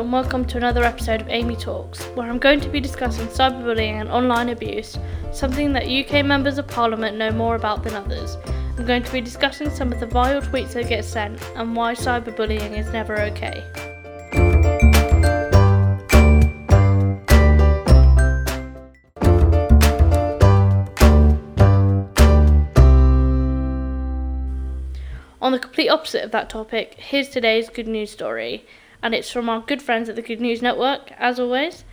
and welcome to another episode of Amy Talks, where I'm going to be discussing cyberbullying and online abuse, something that UK members of Parliament know more about than others. I'm going to be discussing some of the vile tweets that get sent and why cyberbullying is never okay. On the complete opposite of that topic, here's today's good news story and it's from our good friends at the Good News Network, as always.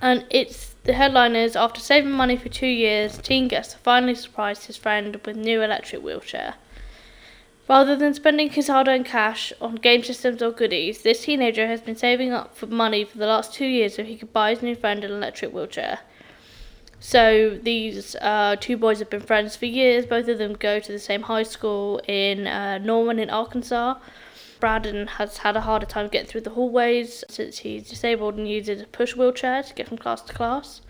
And it's the headline is After saving money for two years, teen gets finally surprise his friend with new electric wheelchair. Rather than spending his hard earned cash on game systems or goodies, this teenager has been saving up for money for the last two years so he could buy his new friend an electric wheelchair. So these uh, two boys have been friends for years. Both of them go to the same high school in uh, Norman in Arkansas. Brandon has had a harder time getting through the hallways since he's disabled and uses a push wheelchair to get from class to class.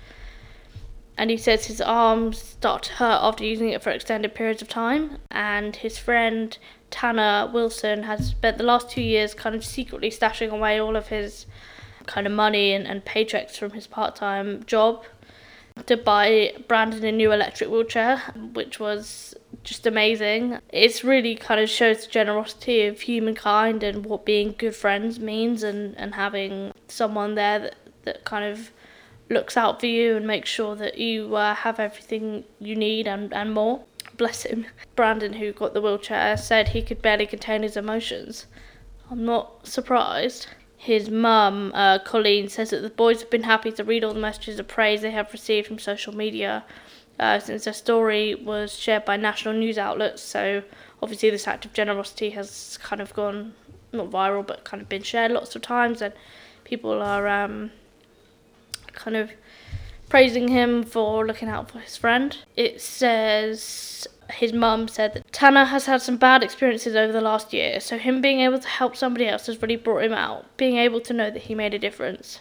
And he says his arms start to hurt after using it for extended periods of time. And his friend Tanner Wilson has spent the last two years kind of secretly stashing away all of his kind of money and, and paychecks from his part time job to buy Brandon a new electric wheelchair, which was just amazing. It's really kind of shows the generosity of humankind and what being good friends means and, and having someone there that, that kind of looks out for you and makes sure that you uh, have everything you need and, and more. Bless him. Brandon, who got the wheelchair, said he could barely contain his emotions. I'm not surprised. His mum, uh, Colleen, says that the boys have been happy to read all the messages of praise they have received from social media uh, since their story was shared by national news outlets. So obviously, this act of generosity has kind of gone not viral, but kind of been shared lots of times, and people are um, kind of praising him for looking out for his friend. It says his mum said that Tanner has had some bad experiences over the last year, so him being able to help somebody else has really brought him out, being able to know that he made a difference.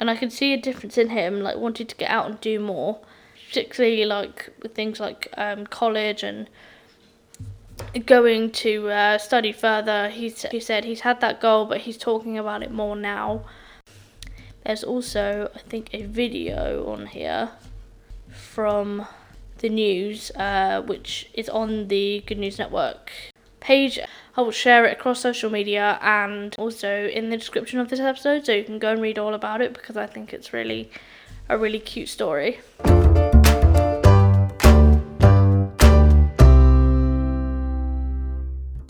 And I can see a difference in him, like wanting to get out and do more particularly like with things like um, college and going to uh, study further. He's, he said he's had that goal, but he's talking about it more now. There's also, I think, a video on here from the news, uh, which is on the Good News Network page. I will share it across social media and also in the description of this episode, so you can go and read all about it because I think it's really a really cute story.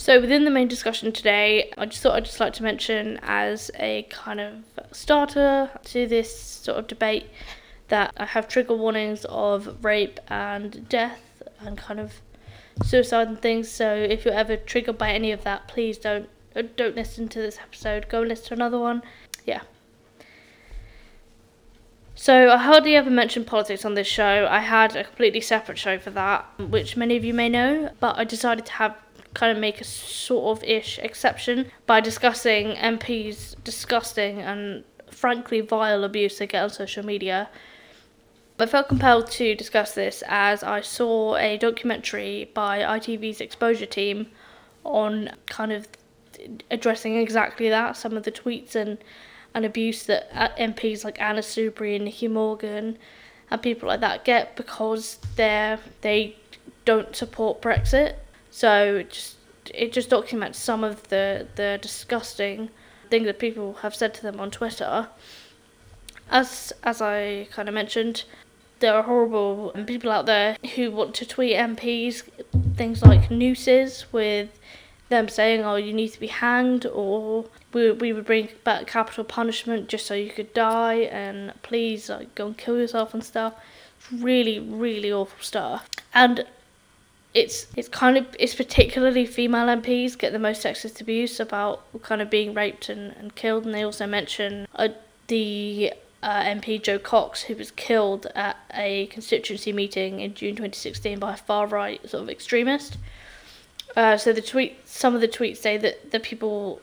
So within the main discussion today, I just thought I'd just like to mention as a kind of starter to this sort of debate that I have trigger warnings of rape and death and kind of suicide and things. So if you're ever triggered by any of that, please don't uh, don't listen to this episode. Go listen to another one. Yeah. So I hardly ever mention politics on this show. I had a completely separate show for that, which many of you may know, but I decided to have kind of make a sort of ish exception by discussing MP's disgusting and frankly vile abuse they get on social media. I felt compelled to discuss this as I saw a documentary by ITV's exposure team on kind of addressing exactly that some of the tweets and, and abuse that uh, MPs like Anna Soubry and Nicky Morgan and people like that get because they're they don't support Brexit so it just it just documents some of the the disgusting things that people have said to them on Twitter. As as I kind of mentioned, there are horrible people out there who want to tweet MPs things like nooses with them saying, "Oh, you need to be hanged," or "We we would bring back capital punishment just so you could die," and please like go and kill yourself and stuff. Really, really awful stuff. And it's it's kind of it's particularly female MPs get the most sexist abuse about kind of being raped and, and killed, and they also mention uh, the uh, MP Jo Cox who was killed at a constituency meeting in June 2016 by a far right sort of extremist. Uh, so the tweet, some of the tweets say that the people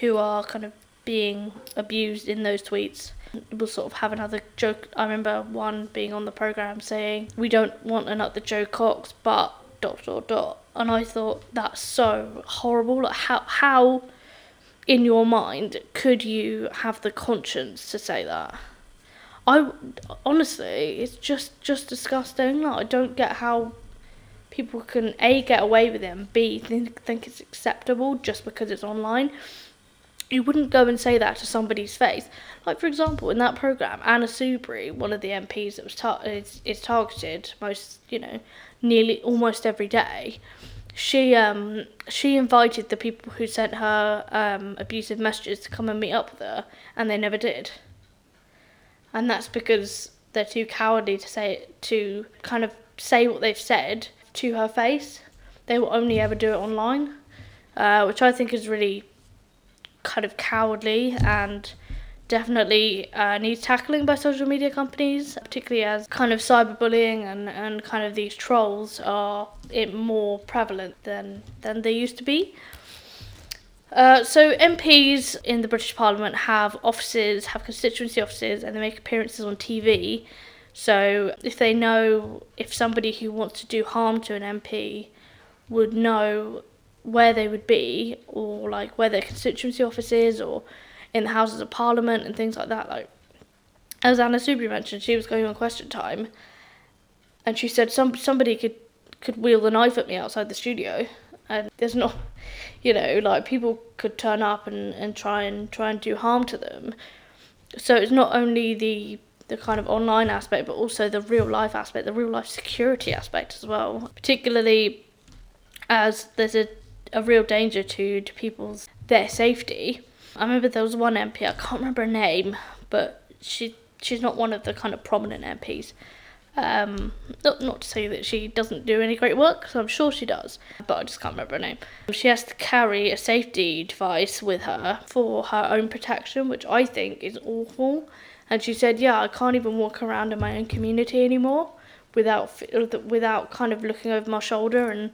who are kind of being abused in those tweets will sort of have another joke. I remember one being on the program saying, "We don't want another Jo Cox, but dot dot dot and I thought that's so horrible like how how in your mind, could you have the conscience to say that? I honestly, it's just just disgusting. Like, I don't get how people can a get away with it and b think, think it's acceptable just because it's online. You wouldn't go and say that to somebody's face. Like for example, in that program, Anna Soubry, one of the MPs that was tar- is, is targeted most, you know, nearly almost every day. She um she invited the people who sent her um abusive messages to come and meet up with her, and they never did and that's because they're too cowardly to say to kind of say what they've said to her face. They will only ever do it online, uh, which I think is really kind of cowardly and definitely uh, needs tackling by social media companies, particularly as kind of cyberbullying and, and kind of these trolls are it more prevalent than than they used to be. Uh, so MPs in the British Parliament have offices, have constituency offices, and they make appearances on TV. So if they know if somebody who wants to do harm to an MP would know where they would be, or like where their constituency office is, or in the Houses of Parliament and things like that. Like as Anna Soubry mentioned, she was going on Question Time, and she said some somebody could could wield a knife at me outside the studio, and there's not you know, like people could turn up and, and try and try and do harm to them. So it's not only the the kind of online aspect, but also the real life aspect, the real life security aspect as well. Particularly as there's a, a real danger to, to people's their safety. I remember there was one MP, I can't remember her name, but she she's not one of the kind of prominent MPs. Um, not, not to say that she doesn't do any great work, because I'm sure she does, but I just can't remember her name. She has to carry a safety device with her for her own protection, which I think is awful. And she said, "Yeah, I can't even walk around in my own community anymore without without kind of looking over my shoulder and."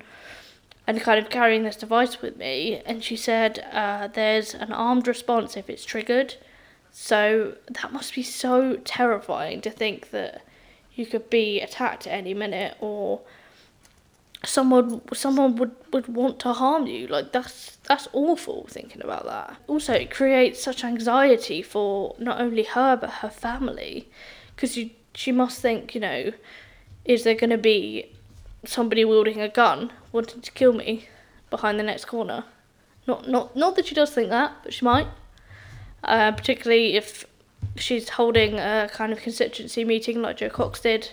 And kind of carrying this device with me. And she said uh, there's an armed response if it's triggered. So that must be so terrifying to think that you could be attacked at any minute or someone someone would, would want to harm you like that's that's awful thinking about that also it creates such anxiety for not only her but her family because she must think you know is there going to be somebody wielding a gun wanting to kill me behind the next corner not not not that she does think that but she might uh, particularly if she's holding a kind of constituency meeting like Jo Cox did,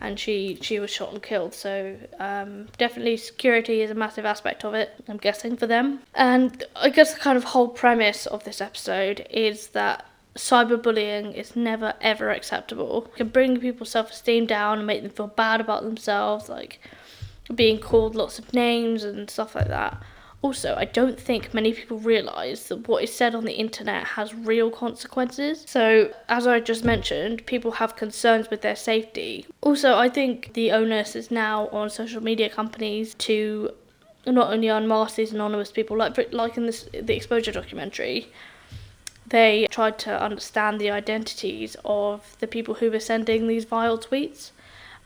and she she was shot and killed. So um, definitely security is a massive aspect of it. I'm guessing for them. And I guess the kind of whole premise of this episode is that cyberbullying is never ever acceptable. It can bring people's self-esteem down and make them feel bad about themselves, like being called lots of names and stuff like that. Also, I don't think many people realise that what is said on the internet has real consequences. So, as I just mentioned, people have concerns with their safety. Also, I think the onus is now on social media companies to not only unmask these anonymous people, like like in this the exposure documentary, they tried to understand the identities of the people who were sending these vile tweets,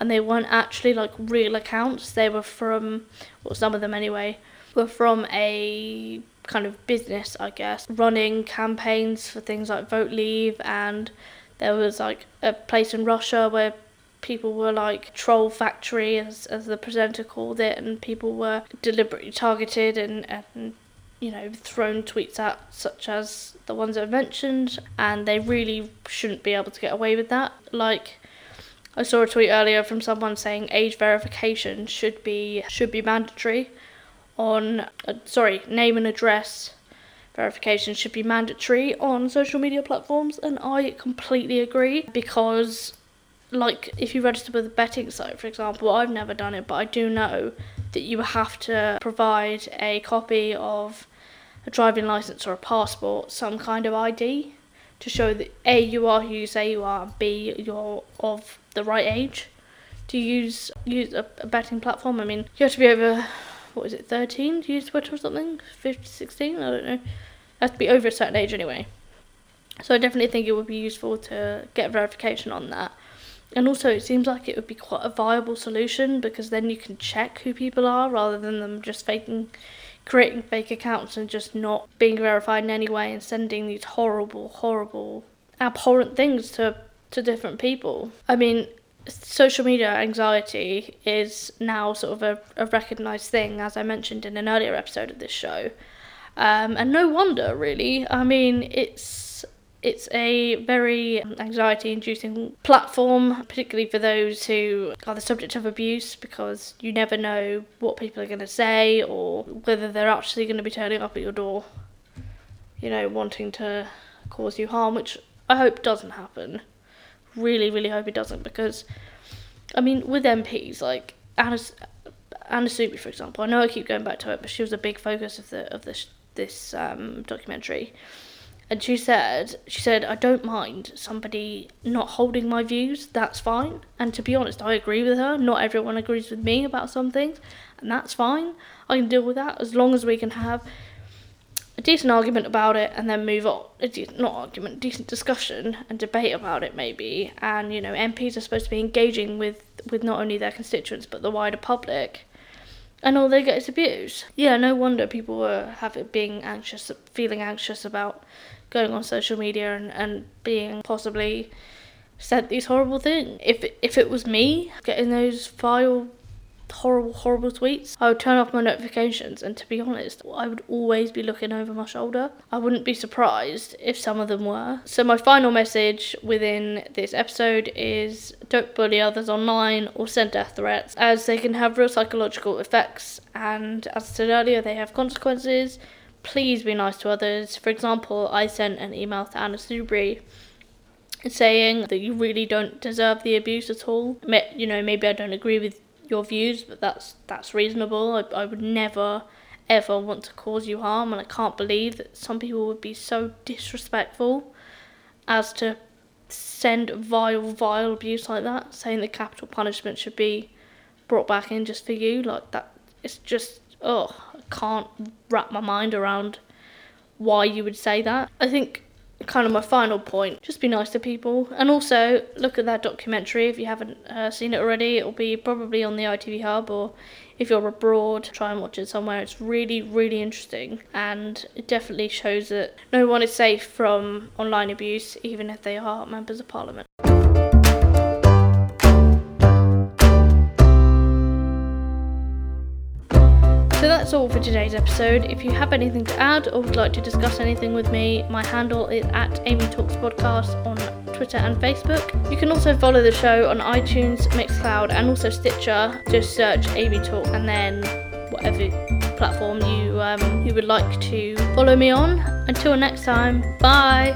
and they weren't actually like real accounts. They were from, well, some of them anyway, were from a kind of business, I guess, running campaigns for things like Vote Leave, and there was like a place in Russia where people were like troll factory, as, as the presenter called it, and people were deliberately targeted and, and you know thrown tweets at, such as the ones I've mentioned, and they really shouldn't be able to get away with that. Like. I saw a tweet earlier from someone saying age verification should be should be mandatory on, uh, sorry, name and address verification should be mandatory on social media platforms, and I completely agree because, like, if you register with a betting site, for example, I've never done it, but I do know that you have to provide a copy of a driving license or a passport, some kind of ID, to show that A, you are who you say you are, B, you're of the right age to use use a, a betting platform. I mean, you have to be over what is it, 13 to use Twitter or something? 15, 16? I don't know. It has to be over a certain age anyway. So I definitely think it would be useful to get verification on that. And also, it seems like it would be quite a viable solution because then you can check who people are rather than them just faking creating fake accounts and just not being verified in any way and sending these horrible, horrible, abhorrent things to to different people. I mean, social media anxiety is now sort of a, a recognized thing, as I mentioned in an earlier episode of this show. Um, and no wonder, really. I mean, it's it's a very anxiety inducing platform, particularly for those who are the subject of abuse, because you never know what people are going to say or whether they're actually going to be turning up at your door, you know, wanting to cause you harm, which I hope doesn't happen. Really, really hope it doesn't because, I mean, with MPs like Anna, Anna Soubry, for example, I know I keep going back to it, but she was a big focus of the of this this um, documentary, and she said she said I don't mind somebody not holding my views. That's fine. And to be honest, I agree with her. Not everyone agrees with me about some things, and that's fine. I can deal with that as long as we can have a decent argument about it and then move on. A decent, not argument, decent discussion and debate about it maybe. And you know, MPs are supposed to be engaging with with not only their constituents but the wider public. And all they get is abuse. Yeah, no wonder people were having being anxious, feeling anxious about going on social media and, and being possibly said these horrible things. If if it was me getting those vile horrible, horrible tweets, I would turn off my notifications. And to be honest, I would always be looking over my shoulder. I wouldn't be surprised if some of them were. So, my final message within this episode is don't bully others online or send death threats, as they can have real psychological effects. And as I said earlier, they have consequences. Please be nice to others. For example, I sent an email to Anna Soubry saying that you really don't deserve the abuse at all. You know, maybe I don't agree with your views, but that's that's reasonable. I, I would never ever want to cause you harm, and I can't believe that some people would be so disrespectful as to send vile, vile abuse like that, saying that capital punishment should be brought back in just for you. Like that, it's just oh, can't wrap my mind around why you would say that. I think kind of my final point just be nice to people. And also look at that documentary. If you haven't uh, seen it already it'll be probably on the itv hub or if you're abroad try and watch it somewhere. It's really really interesting and it definitely shows that no one is safe from online abuse even if they are members of parliament that's all for today's episode. If you have anything to add or would like to discuss anything with me, my handle is at Amy Talks Podcast on Twitter and Facebook. You can also follow the show on iTunes, Mixcloud, and also Stitcher. Just search Amy Talk and then whatever platform you um, you would like to follow me on. Until next time, bye.